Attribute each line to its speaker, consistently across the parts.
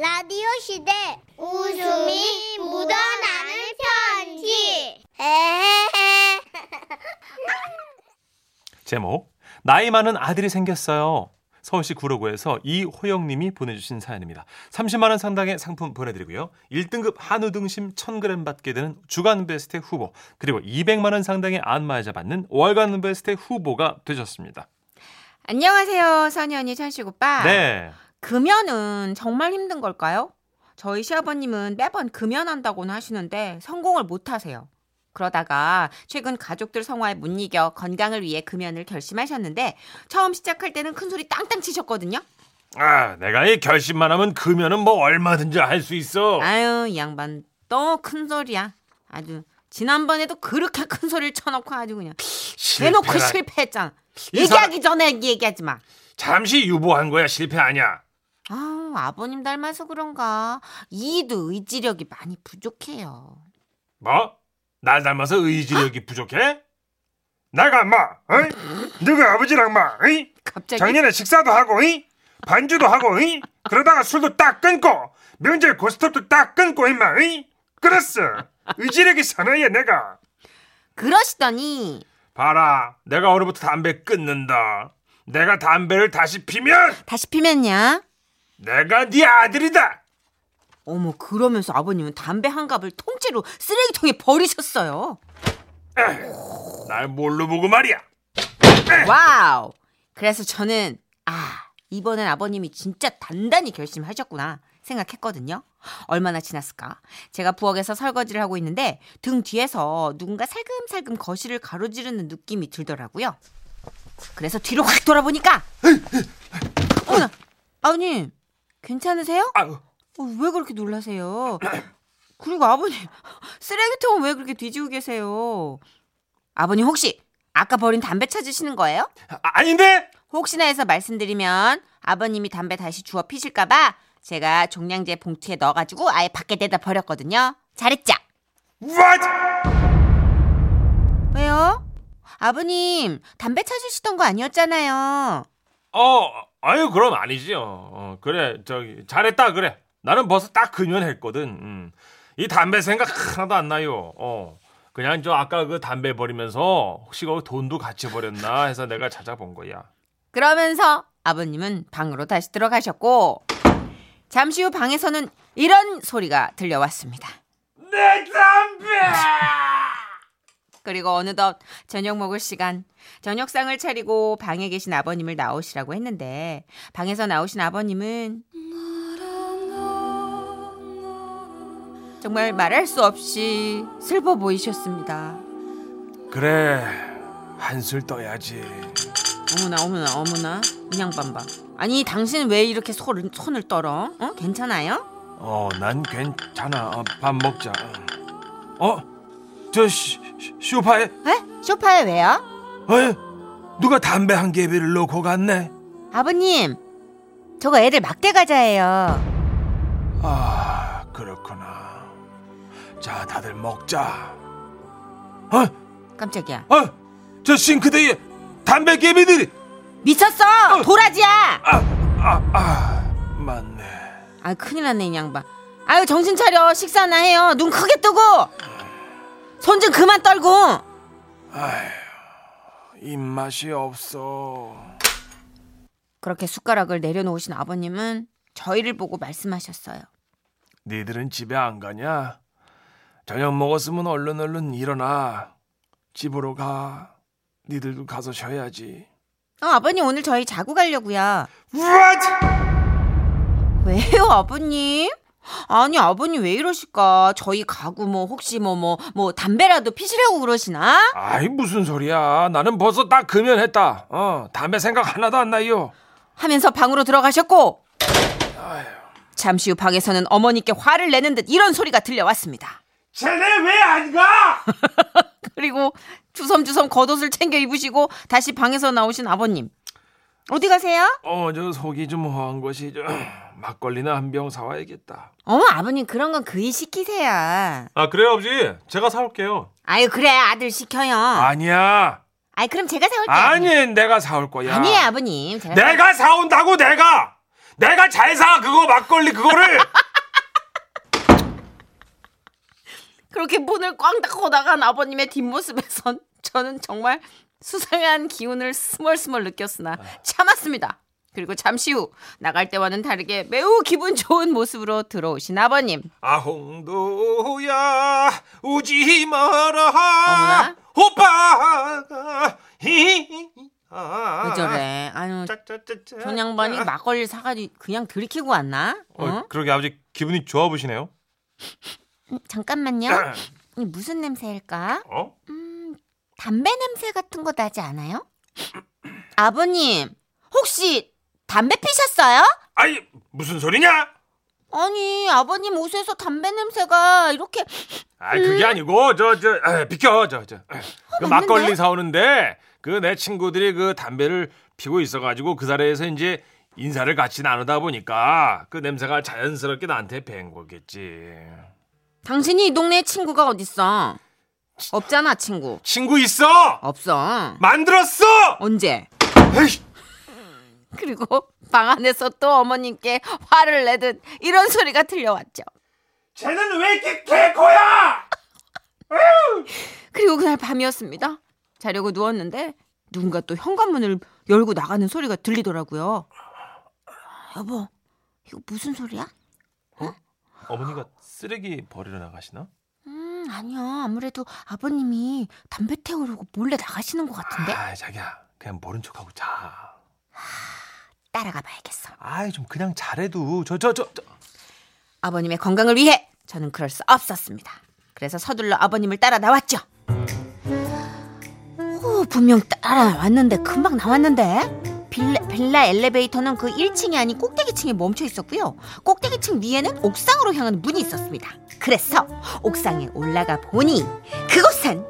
Speaker 1: 라디오 시대 웃음이 묻어나는 편지 에헤헤
Speaker 2: 제목 나이 많은 아들이 생겼어요. 서울시 구로구에서 이호영님이 보내주신 사연입니다. 30만 원 상당의 상품 보내드리고요. 1등급 한우 등심 1000g 받게 되는 주간 베스트 후보 그리고 200만 원 상당의 안마의자 받는 월간 베스트 후보가 되셨습니다.
Speaker 3: 안녕하세요, 선희 언니, 천식 오빠.
Speaker 2: 네.
Speaker 3: 금연은 정말 힘든 걸까요? 저희 시아버님은 매번 금연한다고는 하시는데 성공을 못 하세요. 그러다가 최근 가족들 성화에 못 이겨 건강을 위해 금연을 결심하셨는데 처음 시작할 때는 큰 소리 땅땅 치셨거든요.
Speaker 2: 아, 내가 이 결심만 하면 금연은 뭐 얼마든지 할 수 있어.
Speaker 3: 아유, 이 양반 또 큰 소리야. 아주 지난번에도 그렇게 큰 소리를 쳐놓고 아주 그냥 대놓고
Speaker 2: 실패라.
Speaker 3: 실패했잖아.
Speaker 2: 이
Speaker 3: 얘기하기 전에 얘기하지 마.
Speaker 2: 잠시 유보한 거야 실패 아니야.
Speaker 3: 아, 아버님 닮아서 그런가. 이도 의지력이 많이 부족해요.
Speaker 2: 뭐? 날 닮아서 의지력이 부족해? 나가 마, 어이? 너가 아버지랑 마, 어이?
Speaker 3: 갑자기
Speaker 2: 작년에 식사도 하고, 어이? 반주도 하고, 어이? 그러다가 술도 딱 끊고, 명절 고스톱도 딱 끊고, 임마, 어이? 그랬어. 의지력이 사나이야, 내가.
Speaker 3: 그러시더니
Speaker 2: 봐라, 내가 오늘부터 담배 끊는다. 내가 담배를 다시 피면,
Speaker 3: 다시 피면냐?
Speaker 2: 내가 네 아들이다.
Speaker 3: 어머 그러면서 아버님은 담배 한 갑을 통째로 쓰레기통에 버리셨어요.
Speaker 2: 날 뭘로 보고 말이야.
Speaker 3: wow. 그래서 저는 아 이번엔 아버님이 진짜 단단히 결심하셨구나 생각했거든요. 얼마나 지났을까? 제가 부엌에서 설거지를 하고 있는데 등 뒤에서 누군가 살금살금 거실을 가로지르는 느낌이 들더라고요. 그래서 뒤로 확 돌아보니까 어머나 아버님 괜찮으세요?
Speaker 2: 아유.
Speaker 3: 어, 왜 그렇게 놀라세요? 그리고 아버님 쓰레기통은 왜 그렇게 뒤지고 계세요? 아버님 혹시 아까 버린 담배 찾으시는 거예요?
Speaker 2: 아, 아닌데?
Speaker 3: 혹시나 해서 말씀드리면 아버님이 담배 다시 주워 피실까봐 제가 종량제 봉투에 넣어가지고 아예 밖에 내다 버렸거든요. 잘했죠?
Speaker 2: What?
Speaker 3: 왜요? 아버님 담배 찾으시던 거 아니었잖아요.
Speaker 2: 어, 아유 그럼 아니지요. 어, 그래 저기 잘했다 그래. 나는 벌써 딱 금연했거든. 음. 이 담배 생각 하나도 안 나요. 어. 그냥 저 아까 그 담배 버리면서 혹시 그 돈도 같이 버렸나 해서 내가 찾아본 거야.
Speaker 3: 그러면서 아버님은 방으로 다시 들어가셨고 잠시 후 방에서는 이런 소리가 들려왔습니다.
Speaker 2: 내 담배!
Speaker 3: 그리고 어느덧 저녁 먹을 시간 저녁상을 차리고 방에 계신 아버님을 나오시라고 했는데 방에서 나오신 아버님은 정말 말할 수 없이 슬퍼 보이셨습니다.
Speaker 2: 그래 한술 떠야지.
Speaker 3: 어머나 어머나 어머나 이 양반 봐. 아니 당신 왜 이렇게 손을, 손을 떨어? 어? 괜찮아요?
Speaker 2: 어, 난 괜찮아. 어, 밥 먹자. 어, 저 시, 시- 쇼파에
Speaker 3: 에? 소파에 왜요?
Speaker 2: 어, 누가 담배 한 개비를 놓고 갔네.
Speaker 3: 아버님 저거 애들 막대 과자예요.
Speaker 2: 아, 그렇구나. 자, 다들 먹자. 어,
Speaker 3: 깜짝이야.
Speaker 2: 어, 저 싱크대에 담배 개비들이.
Speaker 3: 미쳤어! 도라지야!
Speaker 2: 아, 아, 아, 맞네.
Speaker 3: 아 큰일 났네 이 양반. 아유 정신 차려 식사나 해요. 눈 크게 뜨고 손 좀 그만 떨고.
Speaker 2: 입맛이 없어.
Speaker 3: 그렇게 숟가락을 내려놓으신 아버님은 저희를 보고 말씀하셨어요.
Speaker 2: 니들은 집에 안 가냐? 저녁 먹었으면 얼른 얼른 일어나. 집으로 가. 니들도 가서 쉬어야지.
Speaker 3: 어, 아버님 오늘 저희 자고 가려고요.
Speaker 2: What?
Speaker 3: 왜요 아버님? 아니 아버님 왜 이러실까? 저희 가구 뭐 혹시 뭐뭐 뭐 담배라도 피시려고 그러시나?
Speaker 2: 아이 무슨 소리야? 나는 벌써 딱 금연했다. 어, 담배 생각 하나도 안 나요.
Speaker 3: 하면서 방으로 들어가셨고 잠시 후 방에서는 어머니께 화를 내는 듯 이런 소리가 들려왔습니다.
Speaker 2: 쟤네 왜 안 가?
Speaker 3: 그리고 주섬주섬 겉옷을 챙겨 입으시고 다시 방에서 나오신 아버님. 어디 가세요?
Speaker 2: 어, 저 속이 좀 허한 것이 저 막걸리나 한 병 사와야겠다.
Speaker 3: 어머 아버님 그런 건 그이 시키세요.
Speaker 2: 아 그래요 아버지 제가 사올게요
Speaker 3: 아유 그래 아들 시켜요.
Speaker 2: 아니야
Speaker 3: 아이 그럼 제가 사올게요.
Speaker 2: 아니 내가 사올 거야
Speaker 3: 아니에요 아버님. 제가
Speaker 2: 내가 사온다고 내가 내가 잘 사 그거 막걸리 그거를
Speaker 3: 그렇게 문을 꽝 닫고 나간 아버님의 뒷모습에선 저는 정말 수상한 기운을 스멀스멀 느꼈으나 참았습니다. 그리고 잠시 후 나갈 때와는 다르게 매우 기분 좋은 모습으로 들어오신 아버님.
Speaker 2: 아홍도야 우지 마라
Speaker 3: 어머나.
Speaker 2: 오빠가
Speaker 3: 히왜 저래? 아유. 전 양반이 막걸리 사가지 그냥 들이키고 왔나? 어?
Speaker 2: 어, 그러게 아버지 기분이 좋아 보시네요.
Speaker 1: 음, 잠깐만요. 이 무슨 냄새일까?
Speaker 2: 어?
Speaker 1: 담배 냄새 같은 거 나지 않아요?
Speaker 3: 아버님, 혹시 담배 피셨어요?
Speaker 2: 아이 무슨 소리냐?
Speaker 3: 아니, 아버님 옷에서 담배 냄새가 이렇게
Speaker 2: 아 그게 아니고 저저 비켜 저 저 그
Speaker 3: 맞는데?
Speaker 2: 막걸리 사오는데 그 내 친구들이 그 담배를 피고 있어 가지고 그 자리에서 이제 인사를 같이 나누다 보니까 그 냄새가 자연스럽게 나한테 밴 거겠지.
Speaker 3: 당신이 이 동네에 친구가 어딨어? 없잖아, 친구.
Speaker 2: 친구 있어?
Speaker 3: 없어.
Speaker 2: 만들었어?
Speaker 3: 언제?
Speaker 2: 에이,
Speaker 3: 그리고 방 안에서 또 어머님께 화를 내듯 이런 소리가 들려왔죠.
Speaker 2: 쟤는 왜 이렇게 개코야?
Speaker 3: 그리고 그날 밤이었습니다. 자려고 누웠는데 누군가 또 현관문을 열고 나가는 소리가 들리더라고요. 여보, 이거 무슨 소리야?
Speaker 2: 어머니가 쓰레기 버리러 나가시나?
Speaker 3: 음, 아니야. 아무래도 아버님이 담배 태우려고 몰래 나가시는 것 같은데?
Speaker 2: 아 자기야 그냥 모른 척하고 자.
Speaker 3: 따라가 봐야겠어.
Speaker 2: 아이 좀 그냥 잘해도 저 저 저 저.
Speaker 3: 아버님의 건강을 위해 저는 그럴 수 없었습니다. 그래서 서둘러 아버님을 따라 나왔죠. 오, 분명 따라 나왔는데 금방 나왔는데 빌라, 빌라 엘리베이터는 그 1층이 아닌 꼭대기층에 멈춰 있었고요. 꼭대기층 위에는 옥상으로 향하는 문이 있었습니다. 그래서 옥상에 올라가 보니 그곳은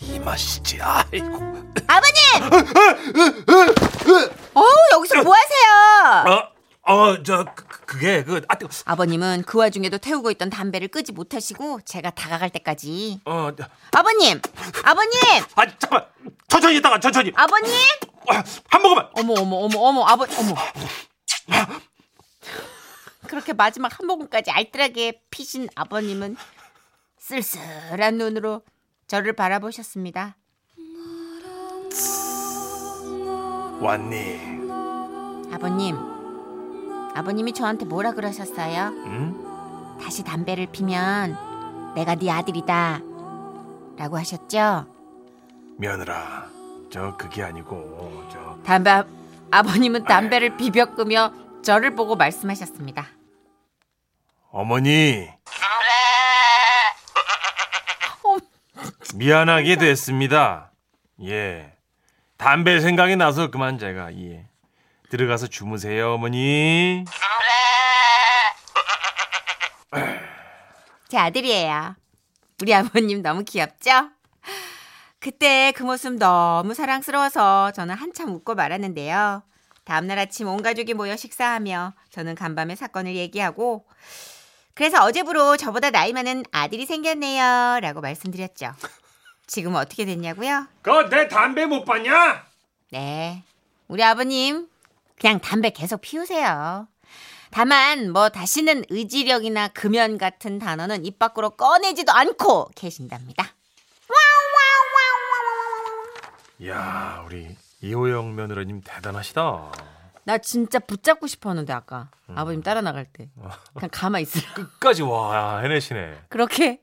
Speaker 2: 이 맛이지 아이고.
Speaker 3: 아버님! 어 여기서 뭐 하세요?
Speaker 2: 어어저 그게 그 아, 뜨거.
Speaker 3: 아버님은 그 와중에도 태우고 있던 담배를 끄지 못하시고 제가 다가갈 때까지
Speaker 2: 어,
Speaker 3: 아버님! 아버님!
Speaker 2: 아 잠깐 천천히 있다가 천천히
Speaker 3: 아버님!
Speaker 2: 아, 한 모금만.
Speaker 3: 어머 어머 어머 어머 아버 어머 그렇게 마지막 한 모금까지 알뜰하게 피신 아버님은 쓸쓸한 눈으로 저를 바라보셨습니다.
Speaker 2: 왔니?
Speaker 3: 아버님, 아버님이 저한테 뭐라 그러셨어요?
Speaker 2: 응?
Speaker 3: 다시 담배를 피면 내가 네 아들이다. 라고 하셨죠?
Speaker 2: 며느라, 저 그게 아니고 저
Speaker 3: 담배 아- 아버님은 담배를 비벼 끄며 저를 보고 말씀하셨습니다.
Speaker 2: 어머니.
Speaker 3: 어.
Speaker 2: 미안하게 됐습니다. 예. 담배 생각이 나서 그만 제가 예. 들어가서 주무세요, 어머니.
Speaker 3: 제 아들이에요. 우리 아버님 너무 귀엽죠? 그때 그 모습 너무 사랑스러워서 저는 한참 웃고 말았는데요. 다음날 아침 온 가족이 모여 식사하며 저는 간밤에 사건을 얘기하고 그래서 어제부로 저보다 나이 많은 아들이 생겼네요. 라고 말씀드렸죠. 지금 어떻게 됐냐고요?
Speaker 2: 그내 담배 못 봤냐?
Speaker 3: 네. 우리 아버님, 그냥 담배 계속 피우세요. 다만, 뭐, 다시는 의지력이나 금연 같은 단어는 입 밖으로 꺼내지도 않고 계신답니다.
Speaker 2: 야, 우리 이호영 며느라님 대단하시다.
Speaker 3: 나 진짜 붙잡고 싶었는데, 아까. 아버님 따라 나갈 때. 그냥 가만히 있으라.
Speaker 2: 끝까지 와 해내시네.
Speaker 3: 그렇게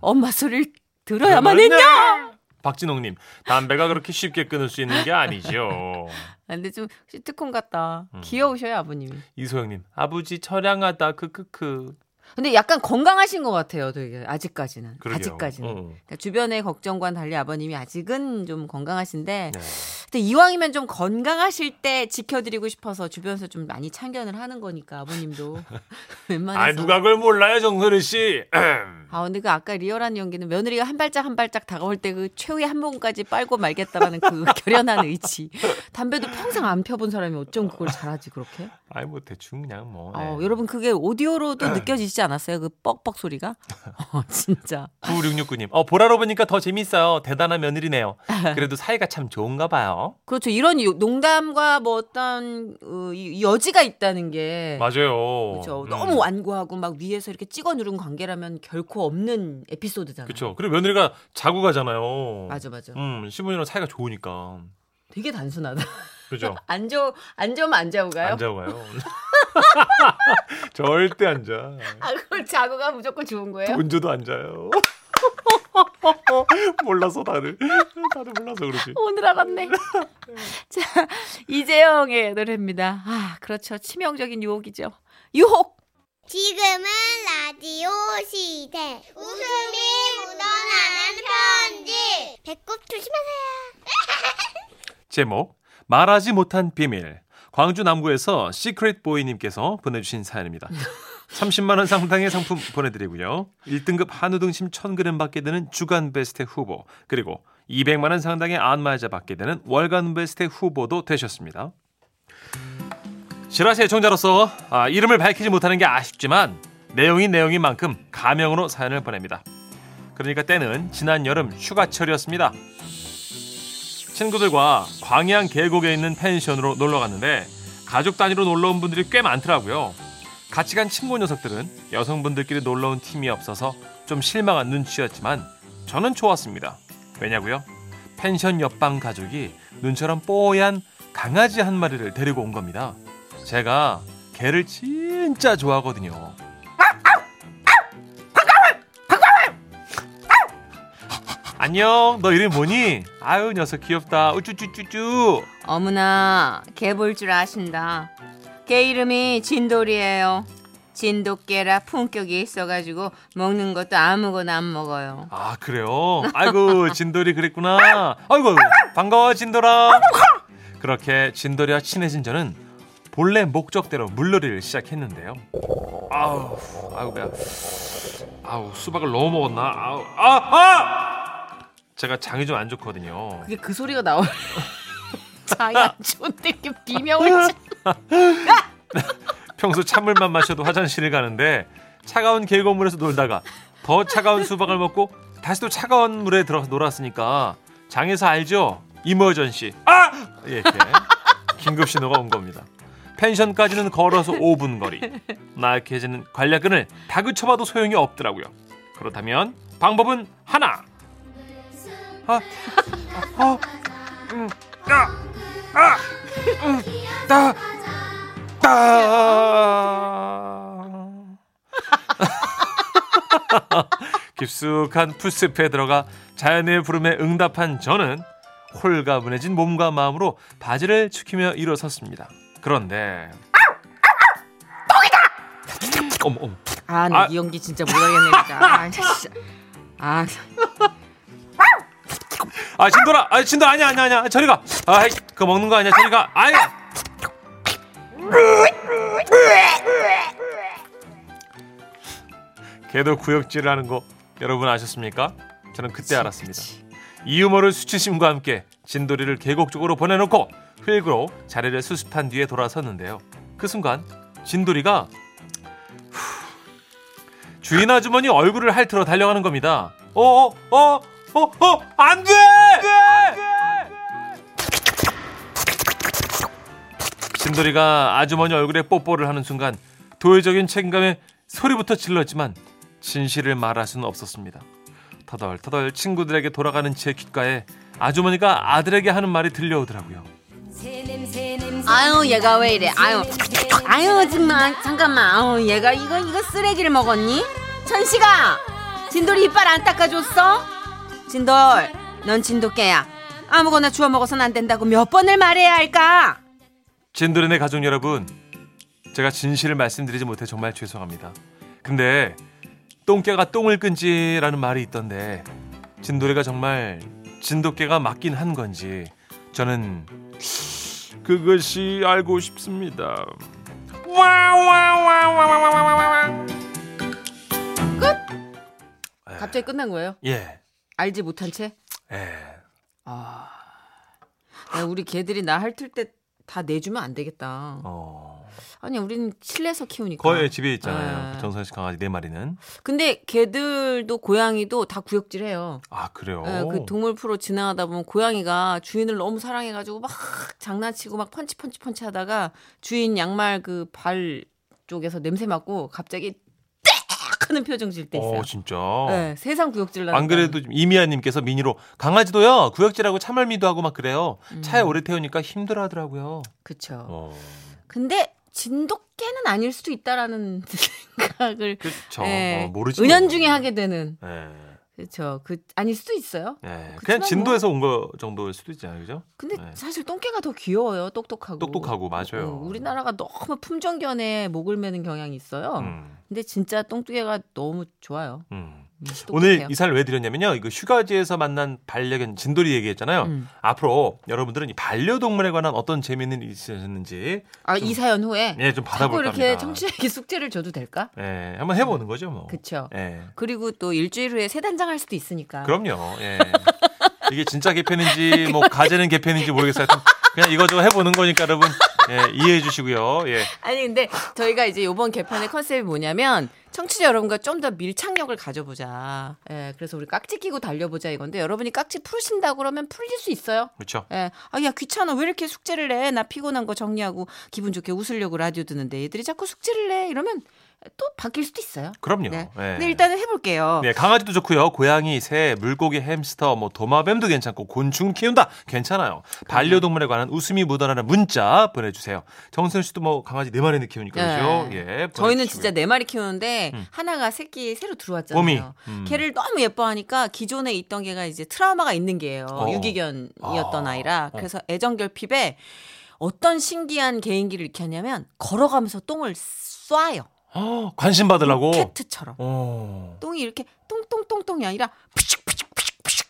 Speaker 3: 엄마 소리를 들어야만 했냐?
Speaker 2: 박진홍님, 담배가 그렇게 쉽게 끊을 수 있는 게 아니죠.
Speaker 3: 아, 근데 좀 시트콤 같다. 귀여우셔요, 아버님이.
Speaker 2: 이소영님, 아버지 처량하다. 크크크.
Speaker 3: 근데 약간 건강하신 것 같아요, 되게. 아직까지는.
Speaker 2: 그러게요.
Speaker 3: 아직까지는.
Speaker 2: 어.
Speaker 3: 그러니까 주변의 걱정과는 달리 아버님이 아직은 좀 건강하신데
Speaker 2: 네.
Speaker 3: 근데 이왕이면 좀 건강하실 때 지켜드리고 싶어서 주변에서 좀 많이 참견을 하는 거니까 아버님도 웬만해서
Speaker 2: 아 누가 그걸 몰라요, 정선우 씨.
Speaker 3: 아 근데 그 아까 리얼한 연기는 며느리가 한 발짝 한 발짝 다가올 때 그 최후의 한 모금까지 빨고 말겠다라는 그 결연한 의지 담배도 평생 안 펴본 사람이 어쩜 그걸 잘하지 그렇게
Speaker 2: 아이 뭐 대충 그냥 뭐.
Speaker 3: 어,
Speaker 2: 네.
Speaker 3: 여러분 그게 오디오로도 느껴지시지 않았어요 그 뻑뻑 소리가 어, 진짜
Speaker 2: 9669님, 어 보라로 보니까 더 재밌어요. 대단한 며느리네요. 그래도 사이가 참 좋은가 봐요. 있나?
Speaker 3: 그렇죠. 이런 요- 농담과 뭐 어떤 어, 이 여지가 있다는 게
Speaker 2: 맞아요.
Speaker 3: 그렇죠.
Speaker 2: 음.
Speaker 3: 너무 완고하고 막 위에서 이렇게 찍어 누른 관계라면 결코 없는 에피소드잖아요.
Speaker 2: 그렇죠. 그리고 며느리가 자고 가잖아요.
Speaker 3: 맞아 맞아.
Speaker 2: 음, 신부님이랑 사이가 좋으니까.
Speaker 3: 되게 단순하다.
Speaker 2: 그죠?
Speaker 3: 안 좋, 안 좋으면 안 자고 가요?
Speaker 2: 안 자고 가요. 절대 안 자.
Speaker 3: 아, 그걸 자고 가 무조건 좋은 거예요?
Speaker 2: 돈 줘도 안 자요. 몰라서 다들. 다들 몰라서 그러지.
Speaker 3: 오늘 알았네. 자, 이재영의 노래입니다. 아, 그렇죠. 치명적인 유혹이죠. 유혹!
Speaker 4: 지금은 라디오 시대. 웃음이 묻어나는 편지. 배꼽 조심하세요.
Speaker 2: 제목 말하지 못한 비밀 광주 남구에서 시크릿 보이님께서 보내주신 사연입니다. 30만 원 상당의 상품 보내드리고요. 1등급 한우 등심 1000g 받게 되는 주간 베스트 후보 그리고 200만 원 상당의 안마의자 받게 되는 월간 베스트 후보도 되셨습니다. 실화시 애청자로서 아, 이름을 밝히지 못하는 게 아쉽지만 내용이 내용인 만큼 가명으로 사연을 보냅니다. 그러니까 때는 지난 여름 휴가철이었습니다. 친구들과 광양 계곡에 있는 펜션으로 놀러 갔는데 가족 단위로 놀러 온 분들이 꽤 많더라고요. 같이 간 친구 녀석들은 여성분들끼리 놀러 온 팀이 없어서 좀 실망한 눈치였지만 저는 좋았습니다. 왜냐고요? 펜션 옆방 가족이 눈처럼 뽀얀 강아지 한 마리를 데리고 온 겁니다. 제가 개를 진짜 좋아하거든요. 안녕, 너 이름 뭐니? 아유, 녀석 귀엽다. 우쭈쭈쭈쭈.
Speaker 3: 어머나, 개 볼 줄 아신다. 개 이름이 진돌이에요. 진돗개라 품격이 있어가지고 먹는 것도 아무거나 안 먹어요.
Speaker 2: 아, 그래요? 아이고, 진돌이 그랬구나. 아이고, 반가워, 진돌아. 그렇게 진돌이와 친해진 저는 본래 목적대로 물놀이를 시작했는데요. 아우, 아우, 배야. 아우, 수박을 너무 먹었나? 아우, 아, 아! 제가 장이 좀 안 좋거든요.
Speaker 3: 그게 그 소리가 나와요. 자기 안 좋은데 이렇게 비명을 치.
Speaker 2: 평소 찬물만 마셔도 화장실을 가는데 차가운 계곡물에서 놀다가 더 차가운 수박을 먹고 다시 또 차가운 물에 들어가서 놀았으니까 장에서 알죠? 이머전시. 아! 이렇게 긴급 신호가 온 겁니다. 펜션까지는 걸어서 5분 거리. 나약해지는 관략근을 다그쳐봐도 소용이 없더라고요. 그렇다면 방법은 하나. 아, 아, 음, 아, 아, 음, 따, 따. 깊숙한 풀숲에 들어가 자연의 부름에 응답한 저는 홀가분해진 몸과 마음으로 바지를 축히며 일어섰습니다. 그런데 똥이다! 어머 어머
Speaker 3: 아, 나
Speaker 2: 아.
Speaker 3: 이 연기 진짜 못하겠네 진짜. 아, 진짜. 아,
Speaker 2: 아 진돌아 아 진돌 아니야 아니야 아니야 저리 가 아이 그거 먹는 거 아니야 저리 가 아이 걔도 구역질을 하는 거 여러분 아셨습니까? 저는 그때 알았습니다. 이 유머를 수치심과 함께 진돌이를 계곡 쪽으로 보내놓고 흙으로 자리를 수습한 뒤에 돌아섰는데요. 그 순간 진돌이가 후, 주인 아주머니 얼굴을 핥으러 달려가는 겁니다. 어 어 어 어어 어, 어, 어, 안 돼! 진돌이가 아주머니 얼굴에 뽀뽀를 하는 순간 도의적인 책임감에 소리부터 질렀지만 진실을 말할 수는 없었습니다. 터덜터덜 친구들에게 돌아가는 제 귓가에 아주머니가 아들에게 하는 말이 들려오더라고요.
Speaker 3: 아유 얘가 왜 이래? 아유, 아유 정말 잠깐만. 아유 얘가 이거 이거 쓰레기를 먹었니? 천식아, 진돌이 이빨 안 닦아줬어? 진돌, 넌 진돗개야. 아무거나 주워 먹어서는 안 된다고 몇 번을 말해야 할까?
Speaker 2: 진돌이네 가족 여러분, 제가 진실을 말씀드리지 못해 정말 죄송합니다. 근데 똥개가 똥을 끈지라는 말이 있던데 진돌이가 정말 진돗개가 맞긴 한 건지 저는 그것이 알고 싶습니다. 끝.
Speaker 3: 갑자기 끝난 거예요?
Speaker 2: 예.
Speaker 3: 알지 못한 채?
Speaker 2: 예.
Speaker 3: 야, 우리 개들이 나 핥을 때 다 내주면 안 되겠다.
Speaker 2: 어.
Speaker 3: 아니 우리는 실내에서 키우니까.
Speaker 2: 거의 집에 있잖아요.
Speaker 3: 네.
Speaker 2: 정선 씨 강아지 네 마리는.
Speaker 3: 근데 개들도 고양이도 다 구역질해요.
Speaker 2: 아 그래요.
Speaker 3: 예, 그 동물 프로 지나가다 보면 고양이가 주인을 너무 사랑해가지고 막 장난치고 막 펀치 펀치 펀치 하다가 주인 양말 그 발 쪽에서 냄새 맡고 갑자기 하는 표정 질 때 있어요.
Speaker 2: 어 진짜.
Speaker 3: 예, 세상 구역질 나는
Speaker 2: 안 그래도 이미아님께서 미니로 강아지도요 구역질하고 차멀미도 하고 막 그래요.
Speaker 3: 음.
Speaker 2: 차에 오래 태우니까 힘들어하더라고요.
Speaker 3: 그쵸.
Speaker 2: 어.
Speaker 3: 근데 진돗개는 아닐 수도 있다라는 생각을
Speaker 2: 그렇죠.
Speaker 3: 예,
Speaker 2: 어, 모르지.
Speaker 3: 은연중에 하게 되는
Speaker 2: 예.
Speaker 3: 그렇죠. 그 아닐 수도 있어요.
Speaker 2: 예. 그냥. 진도에서 온 거 정도일 수도 있잖아요, 그죠?
Speaker 3: 근데
Speaker 2: 네.
Speaker 3: 사실 똥개가 더 귀여워요. 똑똑하고.
Speaker 2: 똑똑하고 맞아요.
Speaker 3: 어, 우리나라가 너무 품종견에 목을 매는 경향이 있어요.
Speaker 2: 음,
Speaker 3: 근데 진짜 똥개가 너무 좋아요.
Speaker 2: 음.
Speaker 3: 음,
Speaker 2: 오늘
Speaker 3: 똑똑해요.
Speaker 2: 이 사를 왜 드렸냐면요. 이거 휴가지에서 만난 반려견 진돌이 얘기했잖아요.
Speaker 3: 음.
Speaker 2: 앞으로 여러분들은 이 반려동물에 관한 어떤 재미있는 일이 있으셨는지
Speaker 3: 아, 이 사연 후에
Speaker 2: 예, 좀 받아볼까
Speaker 3: 이렇게
Speaker 2: 합니다.
Speaker 3: 청취자에게 숙제를 줘도 될까?
Speaker 2: 예, 한번 해보는 거죠, 뭐.
Speaker 3: 그쵸.
Speaker 2: 예.
Speaker 3: 그리고 또 일주일 후에 새 단장 할 수도 있으니까.
Speaker 2: 그럼요. 예. 이게 진짜 개편인지 뭐 가재는 개편인지 모르겠어요. 그냥 이거저거 해보는 거니까 여러분 예, 이해해 주시고요. 예.
Speaker 3: 아니 근데 저희가 이제 이번 개편의 컨셉이 뭐냐면 청취자 여러분과 좀 더 밀착력을 가져보자. 예, 그래서 우리 깍지 끼고 달려보자 이건데 여러분이 깍지 풀으신다 그러면 풀릴 수 있어요.
Speaker 2: 그렇죠.
Speaker 3: 예, 아, 야, 귀찮아. 왜 이렇게 숙제를 내? 나 피곤한 거 정리하고 기분 좋게 웃으려고 라디오 듣는데 얘들이 자꾸 숙제를 내? 이러면 또 바뀔 수도 있어요.
Speaker 2: 그럼요.
Speaker 3: 네.
Speaker 2: 예.
Speaker 3: 근데 일단은 해볼게요.
Speaker 2: 네, 강아지도 좋고요. 고양이, 새, 물고기, 햄스터, 뭐 도마뱀도 괜찮고 곤충 키운다 괜찮아요. 반려동물에 관한 웃음이 묻어나는 문자 보내주세요. 정선 씨도 뭐 강아지 네 마리 키우니까 그죠? 예.
Speaker 3: 저희는. 진짜 네 마리 키우는데
Speaker 2: 음.
Speaker 3: 하나가 새끼 새로 들어왔잖아요.
Speaker 2: 봄이. 음.
Speaker 3: 걔를 너무 예뻐하니까 기존에 있던 개가 이제 트라우마가 있는 개예요.
Speaker 2: 어.
Speaker 3: 유기견이었던
Speaker 2: 아.
Speaker 3: 아이라
Speaker 2: 어.
Speaker 3: 그래서 애정 결핍에 어떤 신기한 개인기를 익혔냐면 걸어가면서 똥을 쏴요.
Speaker 2: 어, 관심 받으려고.
Speaker 3: 캣트처럼.
Speaker 2: 어.
Speaker 3: 똥이 이렇게 똥똥똥똥이 아니라 푸슉 푸슉 푸슉 푸슉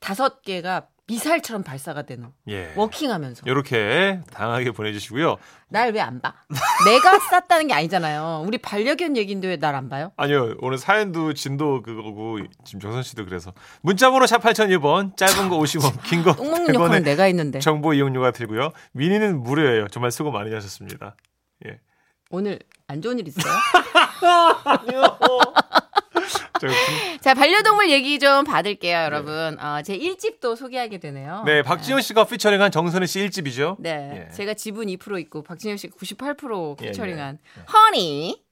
Speaker 3: 다섯 개가 미사일처럼 발사가 되는
Speaker 2: 예.
Speaker 3: 워킹하면서
Speaker 2: 이렇게 당하게 보내주시고요.
Speaker 3: 날 왜 안 봐? 내가 쌌다는 게 아니잖아요. 우리 반려견 얘기인데 왜 날 안 봐요?
Speaker 2: 아니요 오늘 사연도 진도 그거고 지금 정선 씨도 그래서 문자번호 샵 8001번 짧은 거 50원
Speaker 3: 긴거똥 먹는 역할은
Speaker 2: 100원에
Speaker 3: 내가 했는데
Speaker 2: 정보 이용료가 들고요 미니는 무료예요 정말 수고 많이 하셨습니다 예.
Speaker 3: 오늘 안 좋은 일 있어요? 자 반려동물 얘기 좀 받을게요, 여러분. 어, 제 1집도 소개하게 되네요.
Speaker 2: 네 박지현 씨가 피처링한 정선희 씨 1집이죠
Speaker 3: 네,
Speaker 2: 예.
Speaker 3: 제가 지분 2% 있고 박진영 씨가 98%
Speaker 2: 예,
Speaker 3: 피처링한 허니